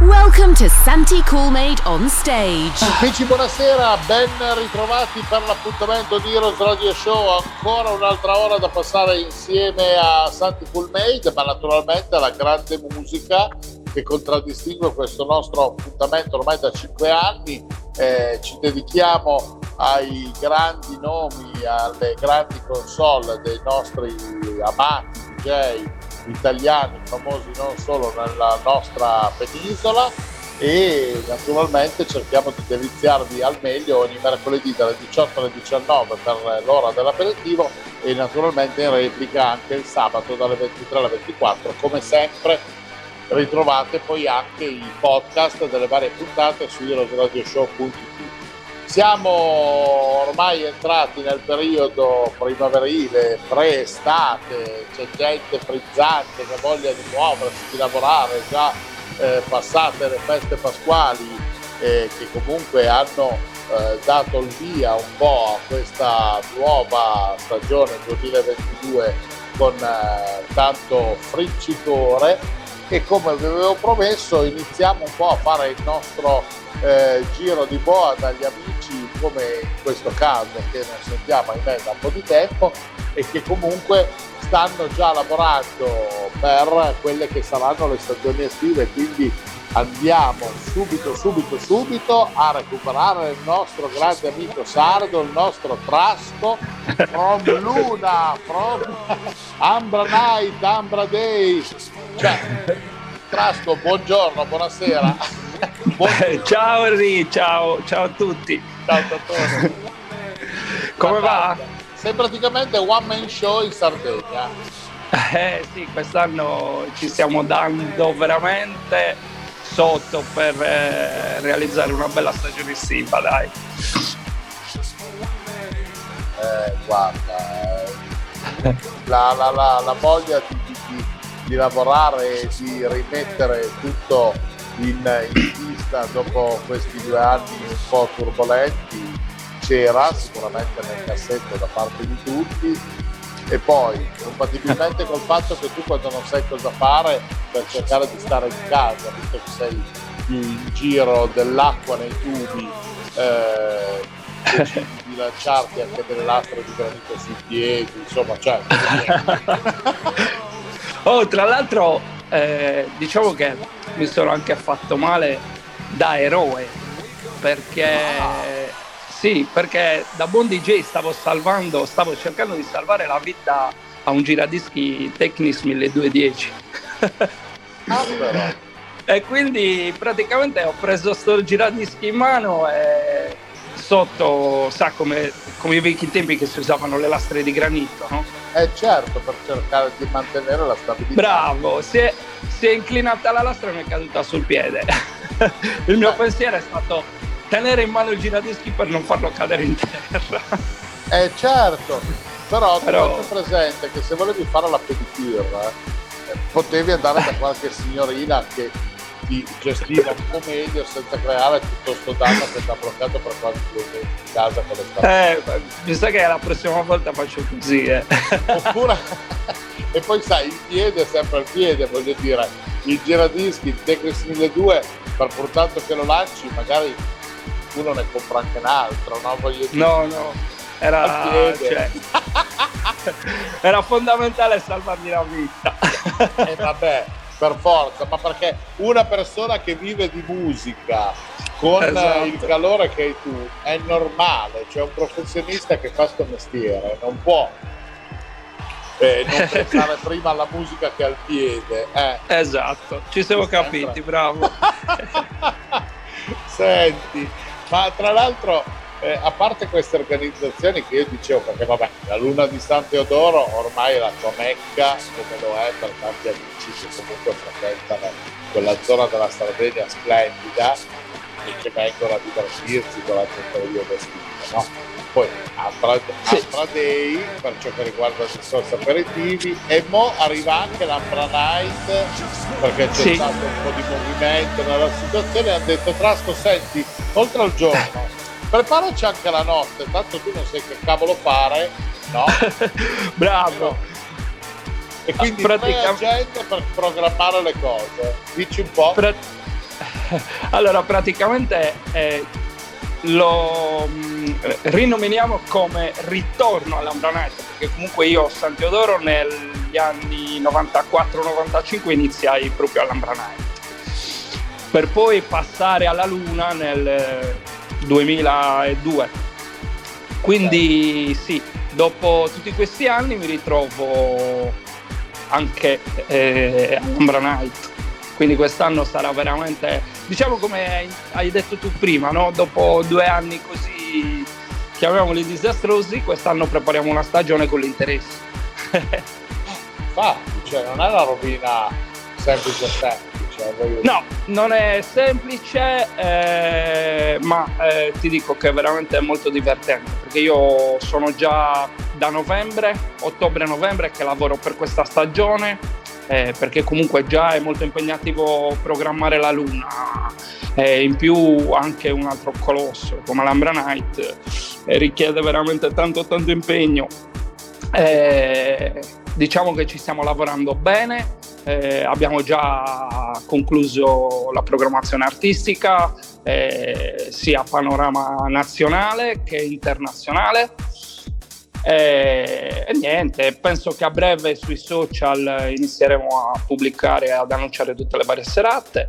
Welcome to Santi Coolmade on stage. Amici, buonasera, ben ritrovati per l'appuntamento di Heroes Radio Show. Ancora un'altra ora da passare insieme a Santi Coolmade, ma naturalmente alla grande musica che contraddistingue questo nostro appuntamento ormai da cinque anni. Eh, ci dedichiamo ai grandi nomi, alle grandi console dei nostri amati DJ italiani famosi non solo nella nostra penisola e naturalmente cerchiamo di deliziarvi al meglio ogni mercoledì dalle 18 alle 19 per l'ora dell'aperitivo e naturalmente in replica anche il sabato dalle 23 alle 24 come sempre. Ritrovate poi anche i podcast delle varie puntate su heroesradioshow.it siamo ormai entrati nel periodo primaverile, pre-estate, c'è gente frizzante che ha voglia di muoversi, di lavorare, già eh, passate le feste pasquali eh, che comunque hanno eh, dato il via un po' a questa nuova stagione 2022 con eh, tanto friccicore e come vi avevo promesso iniziamo un po' a fare il nostro eh, giro di boa dagli amici come in questo caso che non sentiamo ahimè da un po' di tempo e che comunque stanno già lavorando per quelle che saranno le stagioni estive quindi andiamo subito subito subito a recuperare il nostro grande amico sardo il nostro trasco from Luna from Ambra Night Ambra Day cioè Trasco buongiorno buonasera Buon... ciao Henry, ciao, ciao a tutti. Ciao Totone. Come va? Sei praticamente one man show in Sardegna. Eh sì, quest'anno ci stiamo dando veramente sotto per eh, realizzare una bella stagione estiva, dai. Eh, guarda, eh, la, la, la, la voglia di, di, di lavorare e di rimettere tutto in, in pista dopo questi due anni un po' turbolenti c'era sicuramente nel cassetto da parte di tutti. E poi compatibilmente col fatto che tu quando non sai cosa fare per cercare di stare in casa visto che sei più in giro dell'acqua nei tubi eh, decidi di lanciarti anche delle lastre di granito sui piedi insomma cioè oh tra l'altro eh, diciamo che mi sono anche fatto male da eroe perché sì, perché da buon DJ stavo salvando, stavo cercando di salvare la vita a un giradischi Technics 1210. ah, e quindi praticamente ho preso sto giradischi in mano e sotto, sa come, come i vecchi tempi che si usavano le lastre di granito, no? Eh certo, per cercare di mantenere la stabilità. Bravo, si è, si è inclinata la lastra e mi è caduta sul piede. il mio pensiero è stato tenere in mano il giradischi per non farlo cadere in terra. Eh certo, però, però... ti faccio presente che se volevi fare la pedicure eh, potevi andare da qualche signorina che ti gestiva un po' meglio senza creare tutto questo danno che ti ha bloccato per quanto mesi in casa con le strade. Eh, mi sa che la prossima volta faccio così. Eh. Oppure, e poi sai, il piede è sempre il piede, voglio dire, il giradischi, il Tecris 1200, per pur tanto che lo lanci, magari uno ne compra anche un altro, no? Voglio dire. No, no, era, cioè, era fondamentale salvargli la vita. E eh, vabbè, per forza, ma perché una persona che vive di musica con esatto. il calore che hai tu è normale, cioè un professionista che fa questo mestiere non può eh, non pensare prima alla musica che al piede. Eh. Esatto, ci siamo capiti, bravo. Senti, ma tra l'altro eh, a parte queste organizzazioni che io dicevo, perché vabbè, la Luna di San Teodoro ormai è la tua mecca, come lo è per tanti amici che comunque frequentano quella zona della Sardegna splendida e che vengono a divertirsi durante il periodo estivo, no? Poi Afra, sì. Afra Day per ciò che riguarda i discorsi aperitivi e mo arriva anche l'Ambra Night perché c'è sì. stato un po' di movimento nella situazione hanno detto Trasco senti oltre al giorno preparaci anche la notte tanto tu non sai che cavolo fare no? bravo e quindi pratica... gente per programmare le cose dici un po' pra... allora praticamente eh, lo mh, mm, rinominiamo come ritorno all'Ambra Night perché comunque io a San Teodoro negli anni 94-95 iniziai proprio all'Ambra Night per poi passare alla Luna nel 2002 quindi sì dopo tutti questi anni mi ritrovo anche eh, all'Ambra Night quindi quest'anno sarà veramente, diciamo come hai detto tu prima, no? dopo due anni così, chiamiamoli disastrosi, quest'anno prepariamo una stagione con l'interesse. Infatti, cioè non è una rovina semplice semplice. No, non è semplice, eh, ma eh, ti dico che è veramente molto divertente perché io sono già da novembre, ottobre-novembre che lavoro per questa stagione eh, perché comunque già è molto impegnativo programmare la Luna, eh, in più anche un altro colosso come l'Ambra Night eh, richiede veramente tanto tanto impegno. Eh, diciamo che ci stiamo lavorando bene, eh, abbiamo già concluso la programmazione artistica eh, sia a panorama nazionale che internazionale e, e, niente, penso che a breve sui social inizieremo a pubblicare e ad annunciare tutte le varie serate.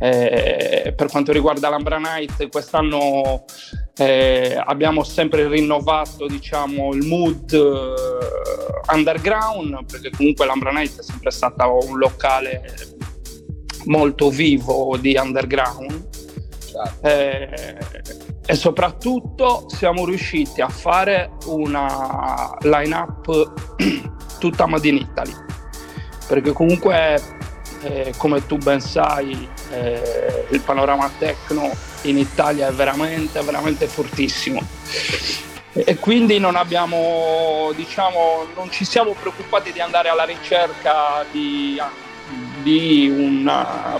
E per quanto riguarda l'Ambra Night, quest'anno eh, abbiamo sempre rinnovato diciamo, il mood uh, underground, perché comunque l'Ambra Night è sempre stata un locale molto vivo di underground. Certo. Eh, e soprattutto siamo riusciti a fare una line-up tutta made in Italy. Perché comunque eh, come tu ben sai eh, il panorama techno in Italia è veramente veramente fortissimo. E quindi non abbiamo diciamo non ci siamo preoccupati di andare alla ricerca di, di un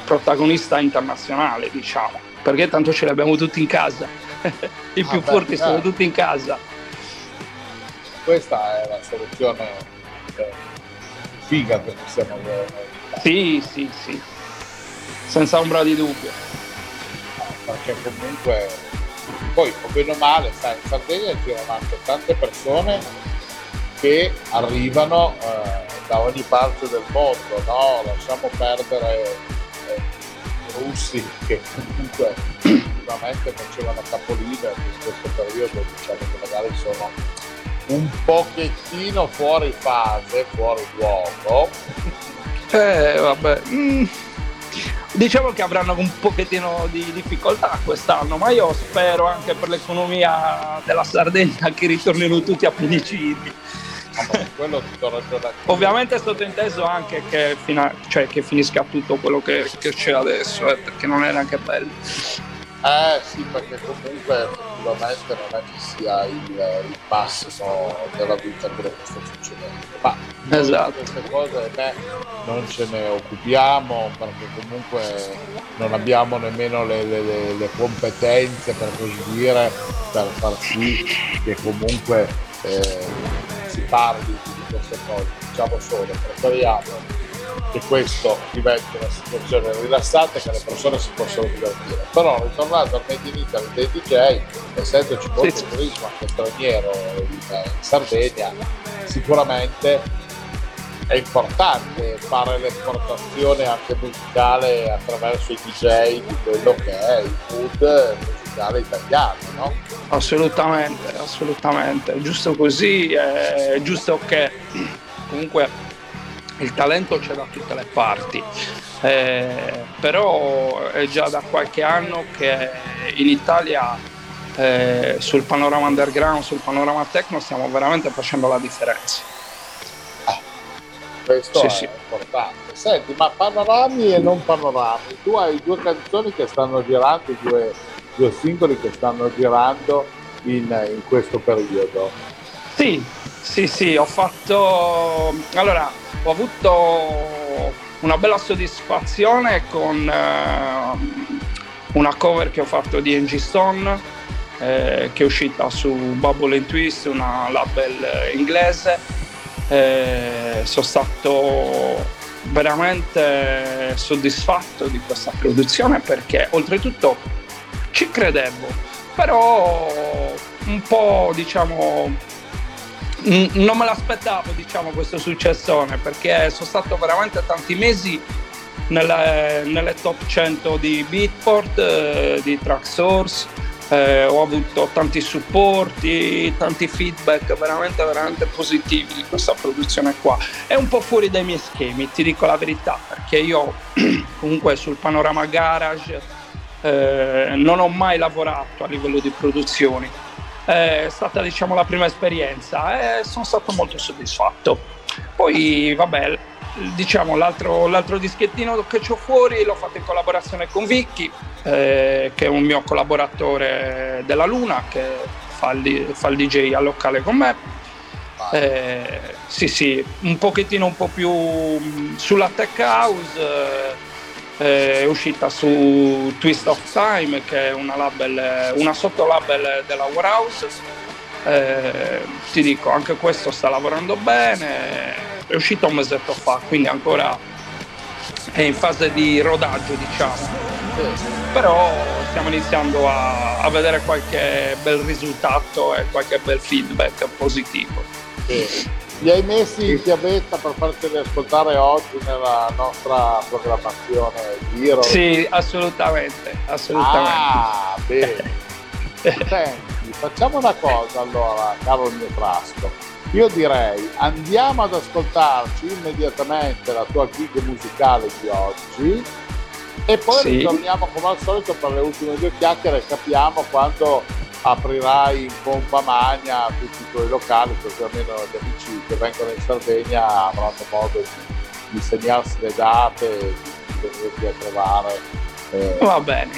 protagonista internazionale diciamo. Perché tanto ce li abbiamo tutti in casa i più ah, forti beh, sono tutti in casa. Questa è la soluzione eh, figa che possiamo avere. Sì, sì, sì, senza ombra di dubbio. perché comunque, poi o bene o male, sai, in Sardegna girano anche tante persone che arrivano eh, da ogni parte del mondo, no? Lasciamo perdere eh, russi che comunque ultimamente facevano capolino in questo periodo diciamo che magari sono un pochettino fuori fase, fuori luogo. Eh vabbè. Mm. Diciamo che avranno un pochettino di difficoltà quest'anno, ma io spero anche per l'economia della Sardegna che ritornino tutti a pinicini. quello Ovviamente è sottointeso anche che, fina- cioè, che, finisca tutto quello che, che c'è adesso, eh, perché non è neanche bello. Eh sì, perché comunque effettivamente non è che sia il, il massimo della vita quello che sta succedendo. Ma esatto. queste cose beh, non ce ne occupiamo perché comunque non abbiamo nemmeno le, le, le competenze per così dire per far sì che comunque eh, si parli di queste cose. Diciamo solo, preferiamo che questo diventi una situazione rilassante che le persone si possono divertire. Però ritornando al Made in Italy dei DJ, essendoci molto sì. turismo anche straniero in, Sardegna, sicuramente è importante fare l'esportazione anche musicale attraverso i DJ di quello che è il mood musicale italiano, no? Assolutamente, assolutamente, è giusto così, è giusto che comunque il talento c'è da tutte le parti, eh, però è già da qualche anno che in Italia eh, sul panorama underground, sul panorama techno stiamo veramente facendo la differenza. Questo sì, è sì. importante. Senti, ma panorami e non panorami, tu hai due canzoni che stanno girando, due, due singoli che stanno girando in, in questo periodo. Sì, sì, sì, ho fatto... Allora, ho avuto una bella soddisfazione con eh, una cover che ho fatto di Angie Stone, eh, che è uscita su Bubble and Twist, una label inglese. Eh, sono stato veramente soddisfatto di questa produzione perché oltretutto ci credevo, però un po' diciamo non me l'aspettavo diciamo questo successone perché sono stato veramente tanti mesi nelle, nelle top 100 di Beatport, eh, di Tracksource, eh, ho avuto tanti supporti, tanti feedback veramente, veramente positivi di questa produzione qua. È un po' fuori dai miei schemi, ti dico la verità, perché io comunque sul panorama garage eh, non ho mai lavorato a livello di produzioni. È stata diciamo la prima esperienza e sono stato molto soddisfatto. Poi vabbè, diciamo l'altro, l'altro dischettino che ho fuori l'ho fatto in collaborazione con Vicky eh, che è un mio collaboratore della Luna che fa il, fa il DJ al locale con me eh, sì sì un pochettino un po' più mm, sulla tech house eh, è uscita su Twist of Time che è una label una sottolabel della Warehouse eh, ti dico anche questo sta lavorando bene è uscita un mesetto fa, quindi ancora è in fase di rodaggio, diciamo. Però stiamo iniziando a, a vedere qualche bel risultato e qualche bel feedback positivo. Sì. Li hai messi in chiavetta per farteli ascoltare oggi nella nostra programmazione Giro? Sì, assolutamente, assolutamente. Ah, bene. Senti, facciamo una cosa allora, caro il mio frasco io direi andiamo ad ascoltarci immediatamente la tua gig musicale di oggi e poi sì. ritorniamo come al solito per le ultime due chiacchiere e capiamo quando aprirai in pompa magna tutti i tuoi locali così almeno gli amici che vengono in Sardegna avranno modo di, di segnarsi le date di venirti a trovare eh, va bene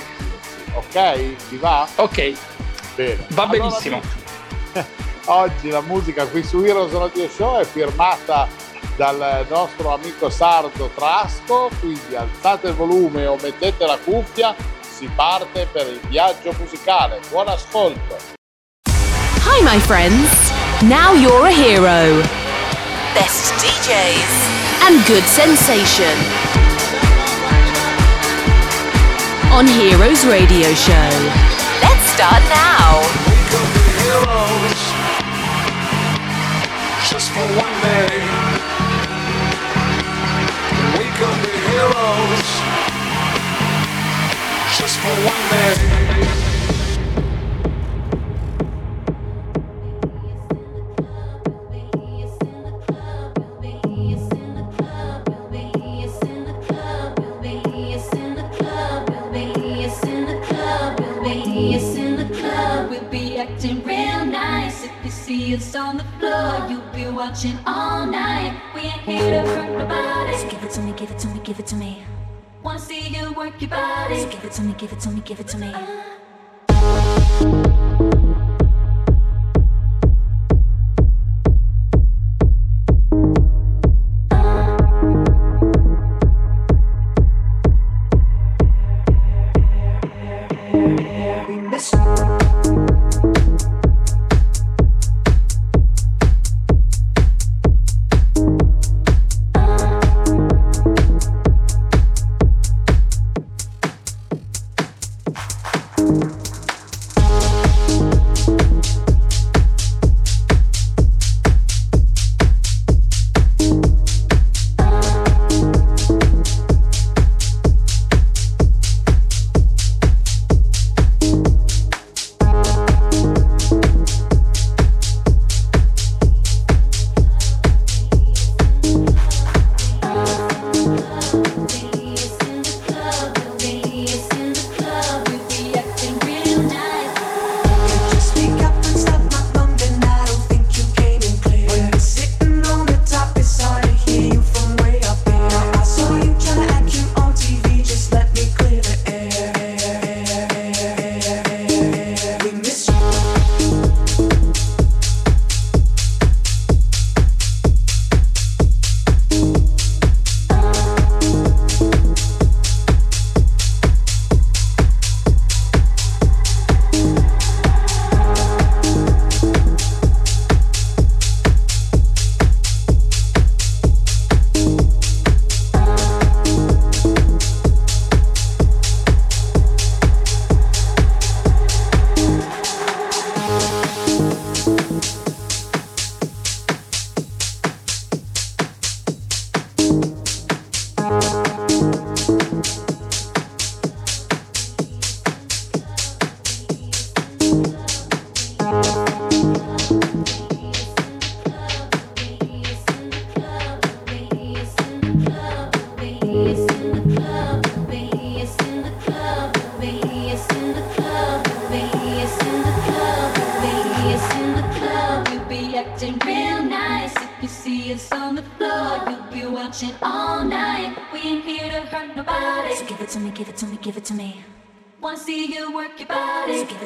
ok? ti va? ok bene va allora, benissimo oggi la musica qui su Heroes Radio Show è firmata dal nostro amico sardo Trasco, quindi alzate il volume o mettete la cuffia, si parte per il viaggio musicale. Buon ascolto! Hi my friends, now you're a hero. Best DJs and good sensation. On Heroes Radio Show. Let's start now. just for one day. We could be heroes just for one day. see us on the floor, you'll be watching all night. We ain't here to hurt nobody. So give it to me, give it to me, give it to me. Wanna see you work your body. So give it to me, give it to me, give it to me.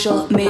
shot me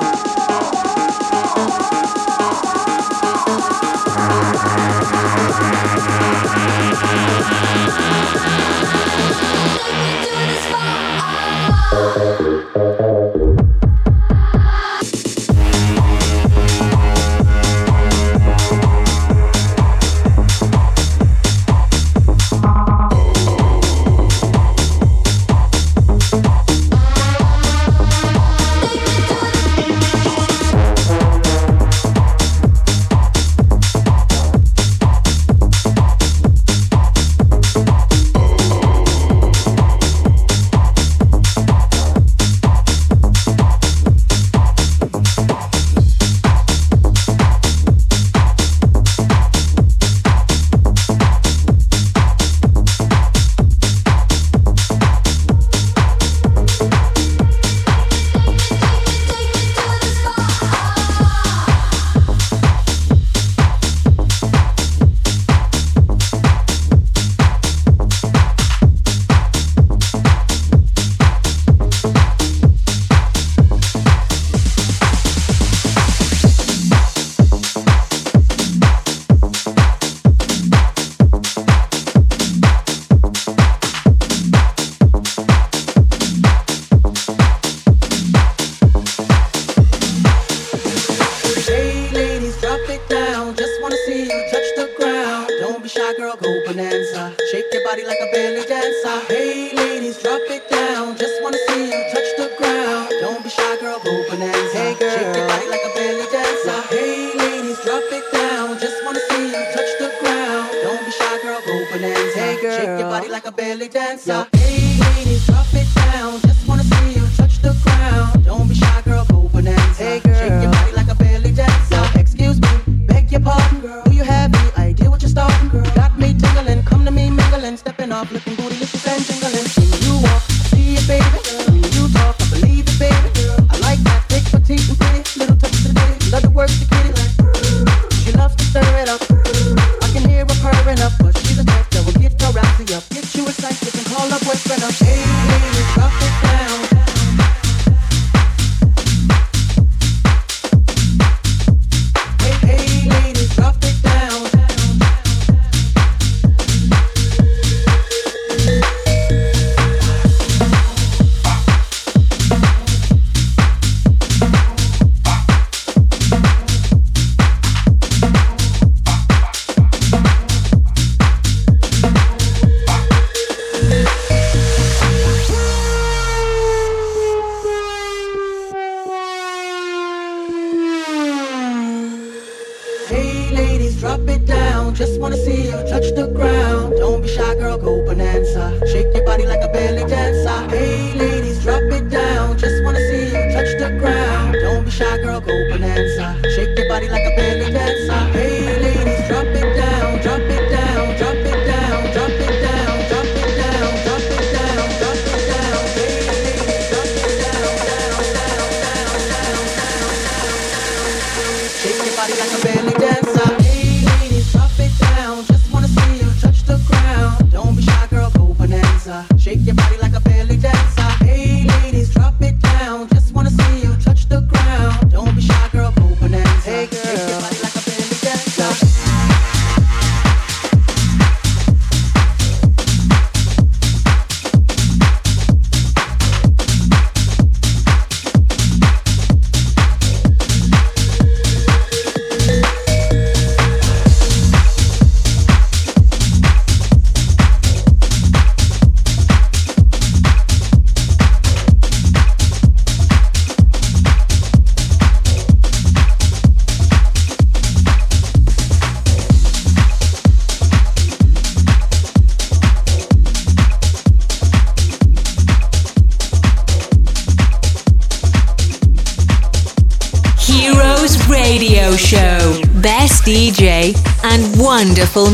like a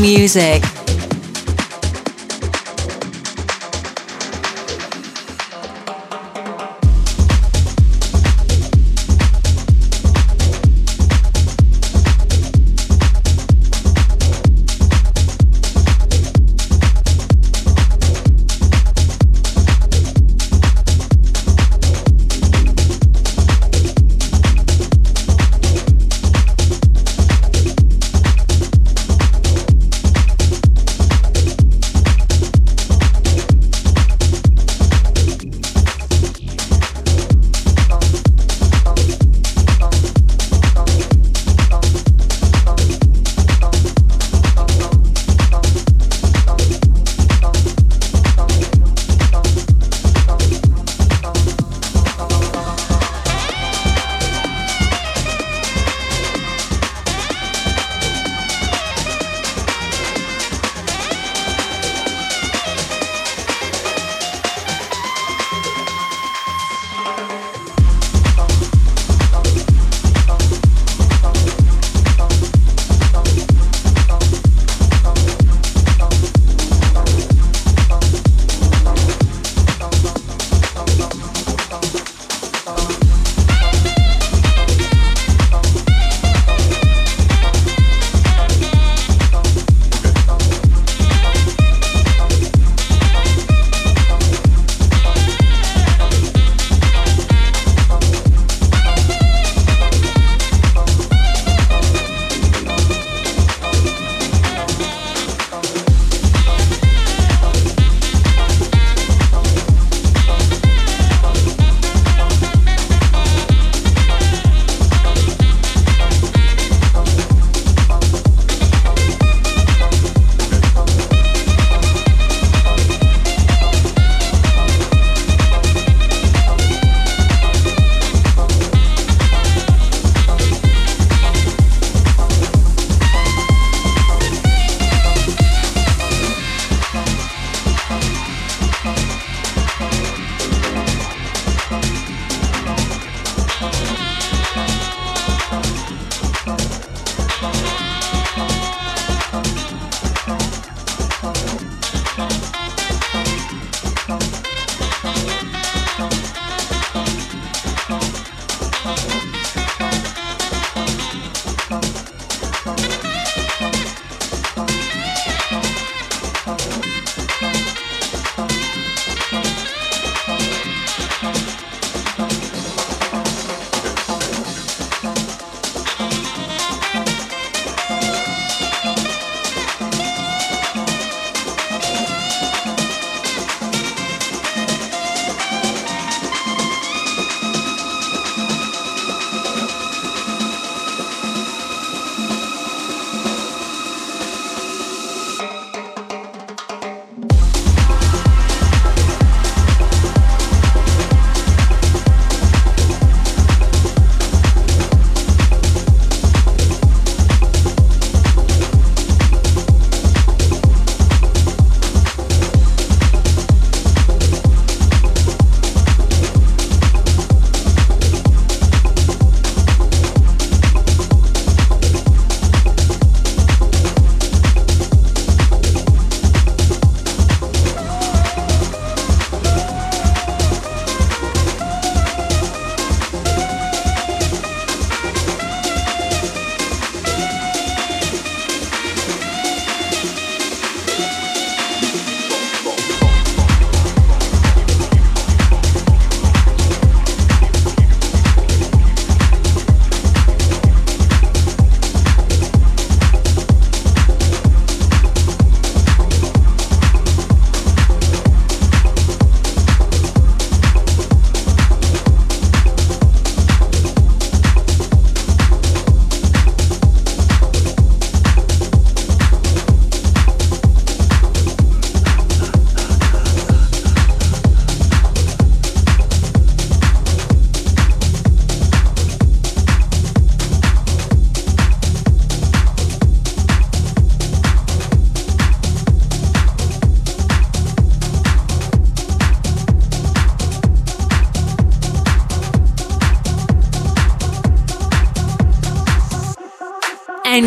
music.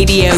Radio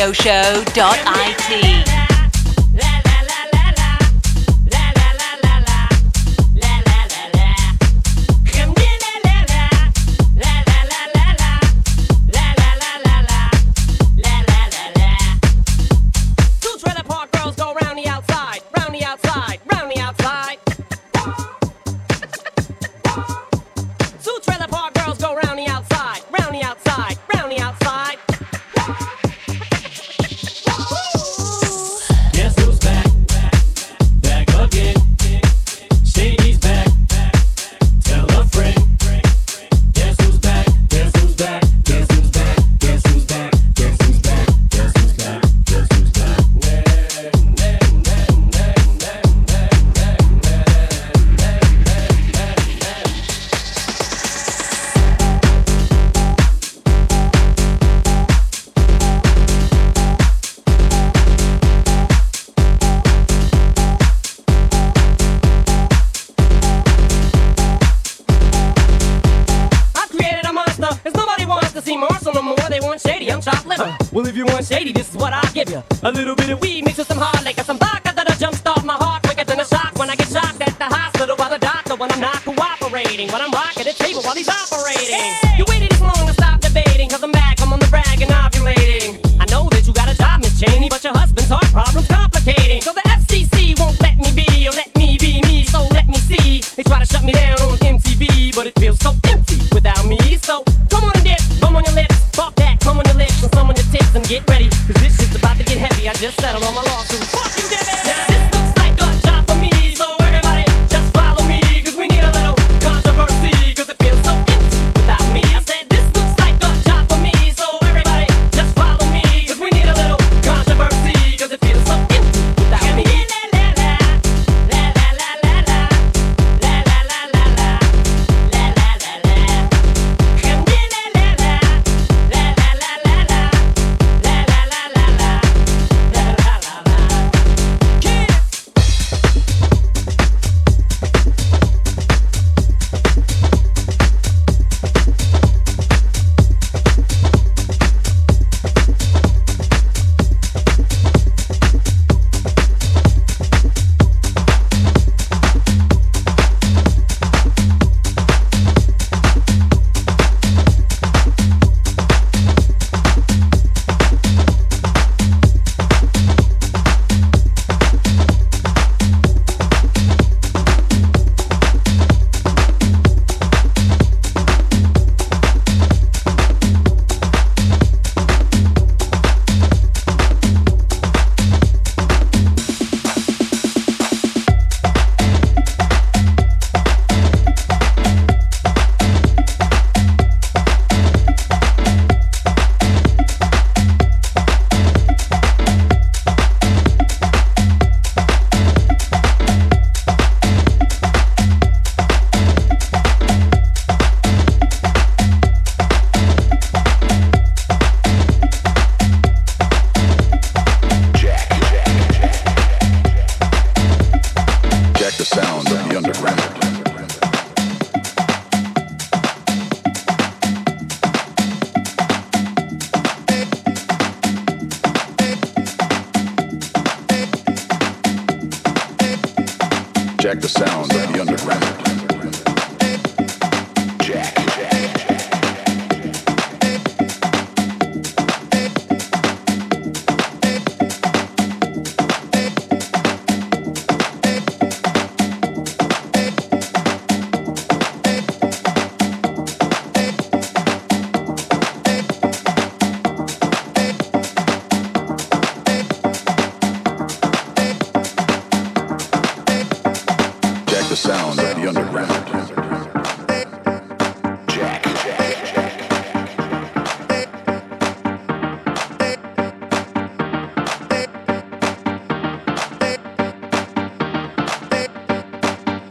Show.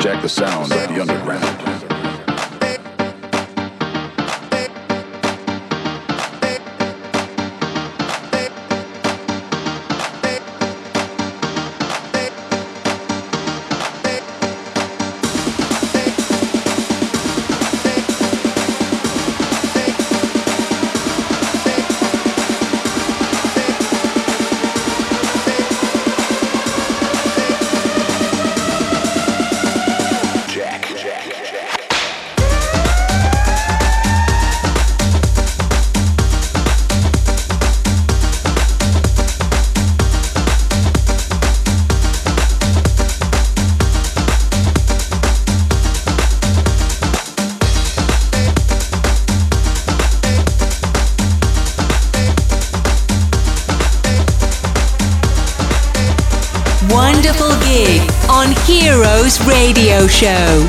The sound of the underground. Show.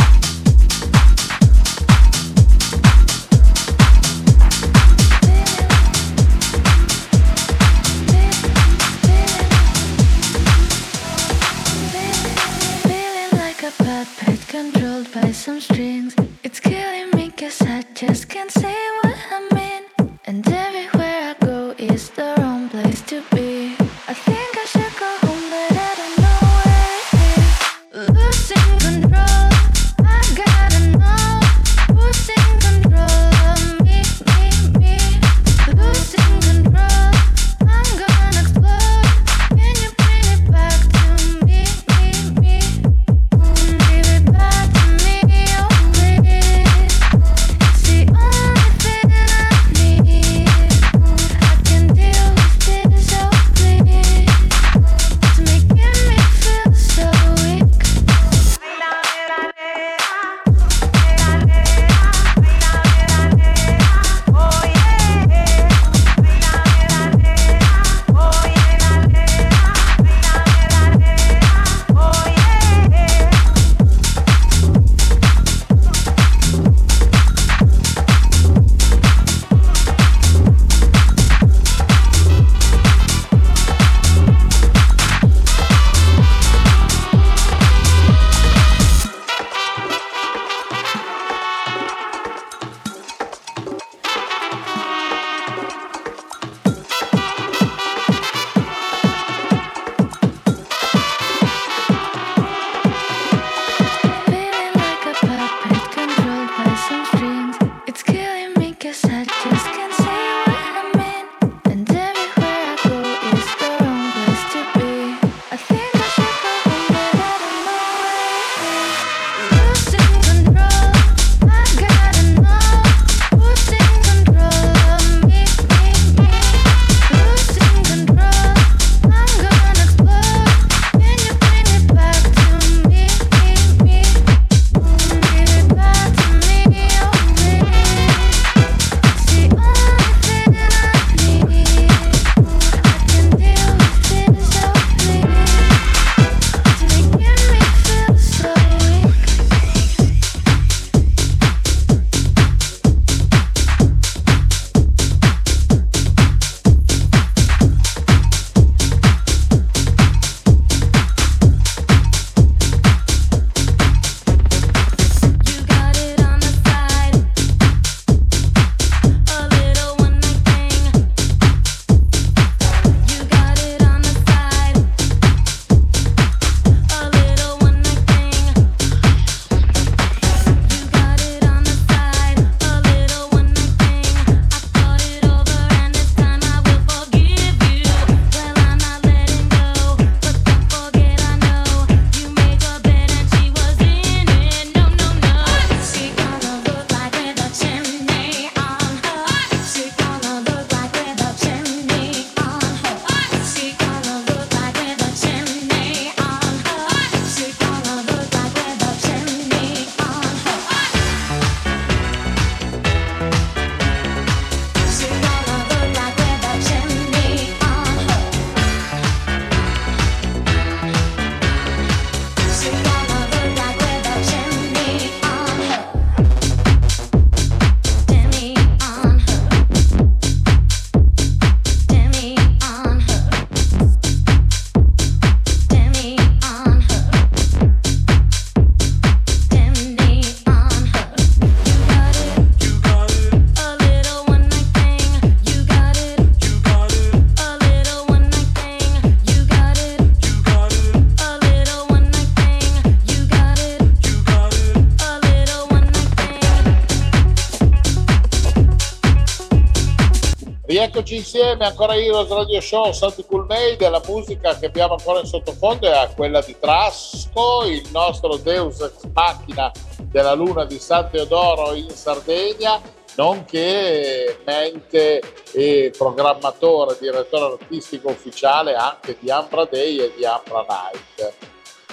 Rieccoci insieme, ancora Heroes Radio Show, Santi Cool Made, la musica che abbiamo ancora in sottofondo è quella di Trasco, il nostro Deus Ex Machina della Luna di San Teodoro in Sardegna, nonché mente e programmatore, direttore artistico ufficiale anche di Ambra Day e di Ambra Night.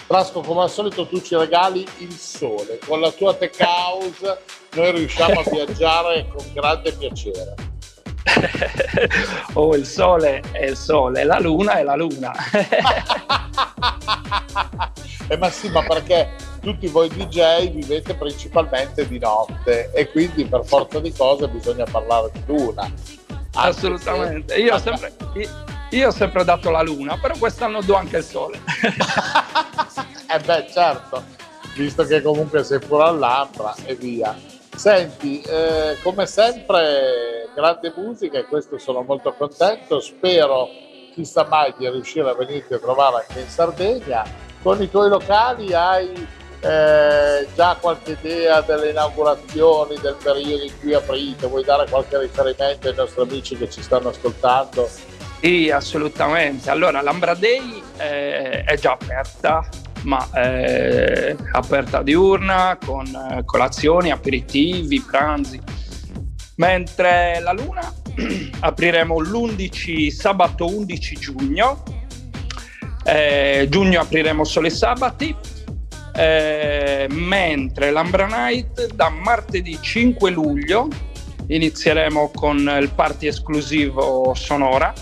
Trasco, come al solito tu ci regali il sole, con la tua tech house noi riusciamo a viaggiare con grande piacere. oh, il sole è il sole, la luna è la luna. Eh, ma sì, ma perché tutti voi DJ vivete principalmente di notte e quindi per forza di cose bisogna parlare di luna. Assolutamente. se- Io ho sempre, io ho sempre dato la luna, però quest'anno do anche il sole. Eh beh, certo, visto che comunque sei pure all'Ambra e via. Senti, eh, come sempre, grande musica e questo sono molto contento. Spero, chissà mai, di riuscire a venirti a trovare anche in Sardegna. Con i tuoi locali hai eh, già qualche idea delle inaugurazioni, del periodo in cui aprite? Vuoi dare qualche riferimento ai nostri amici che ci stanno ascoltando? Sì, assolutamente. Allora, l'Ambra Day eh, è già aperta, ma è aperta diurna con eh, colazioni, aperitivi, pranzi. Mentre la Luna apriremo l'11 sabato 11 giugno. Eh, giugno apriremo solo i sabati. eh, mentre l'Ambra Night da martedì 5 luglio inizieremo con il party esclusivo Sonora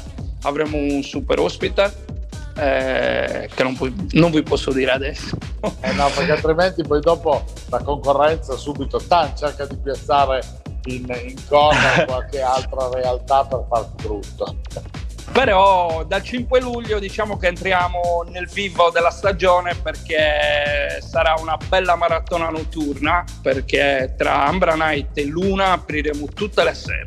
avremo un super ospite eh, che non, pu- non vi posso dire adesso. Eh no, perché altrimenti poi dopo la concorrenza subito tan, cerca di piazzare in, in corda qualche altra realtà per farti brutto. Però dal 5 luglio diciamo che entriamo nel vivo della stagione perché sarà una bella maratona notturna perché tra Ambra Night e Luna apriremo tutte le sere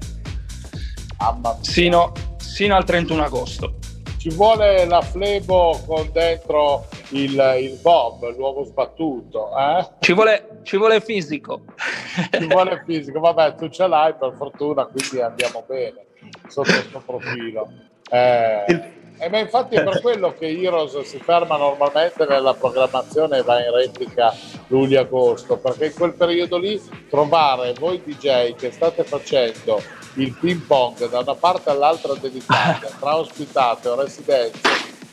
sino, sino al 31 agosto. Ci vuole la flebo con dentro il, il bob, l'uovo sbattuto, eh? Ci vuole, ci vuole fisico. Ci vuole fisico, vabbè, tu ce l'hai per fortuna, quindi andiamo bene sotto questo profilo. Eh, eh, ma infatti è per quello che Heroes si ferma normalmente nella programmazione e va in replica luglio-agosto, perché in quel periodo lì trovare voi DJ che state facendo il ping pong da una parte all'altra dedicata, tra ospitate o residenze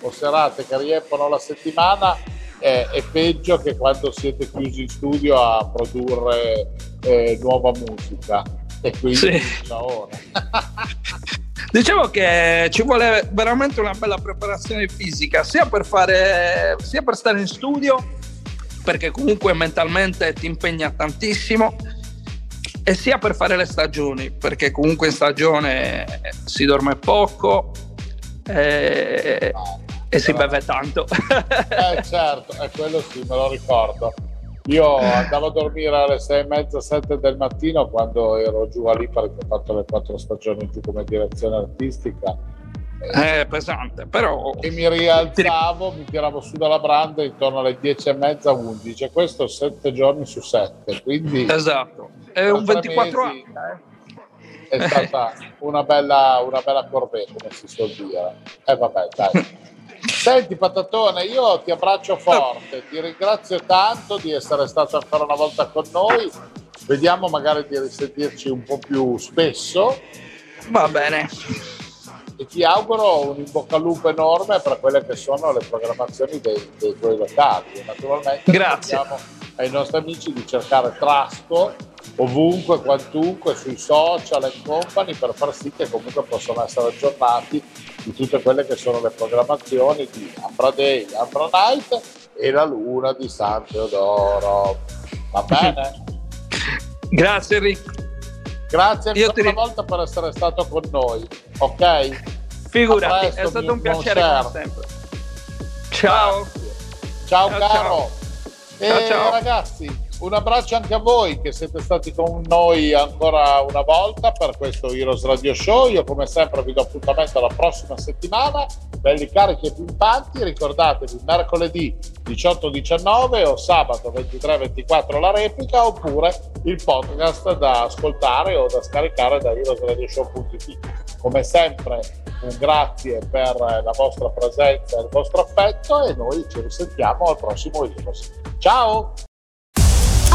o serate che riempiono la settimana, è, è peggio che quando siete chiusi in studio a produrre eh, nuova musica. E quindi Sì. ciao. Diciamo che ci vuole veramente una bella preparazione fisica, sia per fare, sia per stare in studio, perché comunque mentalmente ti impegna tantissimo, e sia per fare le stagioni, perché comunque in stagione si dorme poco e, e si beve tanto. Eh certo, è quello sì, me lo ricordo. Io andavo a dormire alle sei e mezza, sette del mattino quando ero giù a lì perché ho fatto le quattro stagioni giù come direzione artistica È pesante, però e mi rialzavo, mi tiravo su dalla branda intorno alle dieci e mezza, undici e questo sette giorni su sette, quindi esatto, è un Tra tre 24 mesi. anni. eh. è stata una bella, una bella corvée, come si suol dire. E vabbè, dai. Senti Patatone, io ti abbraccio forte, ti ringrazio tanto di essere stato ancora una volta con noi. Vediamo magari di risentirci un po' più spesso Va bene. E ti auguro un in bocca al lupo enorme per quelle che sono le programmazioni dei, dei tuoi locali. E Naturalmente Grazie. chiediamo ai nostri amici di cercare Trasco ovunque, quantunque, sui social e company per far sì che comunque possano essere aggiornati di tutte quelle che sono le programmazioni di Ambra Day, Ambra Night e la Luna di San Teodoro. Va bene? Grazie Enrico. Grazie ancora ti una volta per essere stato con noi, ok? Figurati, presto, è stato un piacere come sempre. Ciao. Ciao, Ciao, caro. ciao. E Ciao, ciao. ragazzi, un abbraccio anche a voi che siete stati con noi ancora una volta per questo Heroes Radio Show. Io come sempre vi do appuntamento la prossima settimana, belli carichi e pimpanti. Ricordatevi mercoledì 18-19 o sabato 23-24 la replica oppure il podcast da ascoltare o da scaricare da heroesradioshow.it. come sempre un grazie per la vostra presenza e il vostro affetto e noi ci risentiamo al prossimo Heroes. Ciao!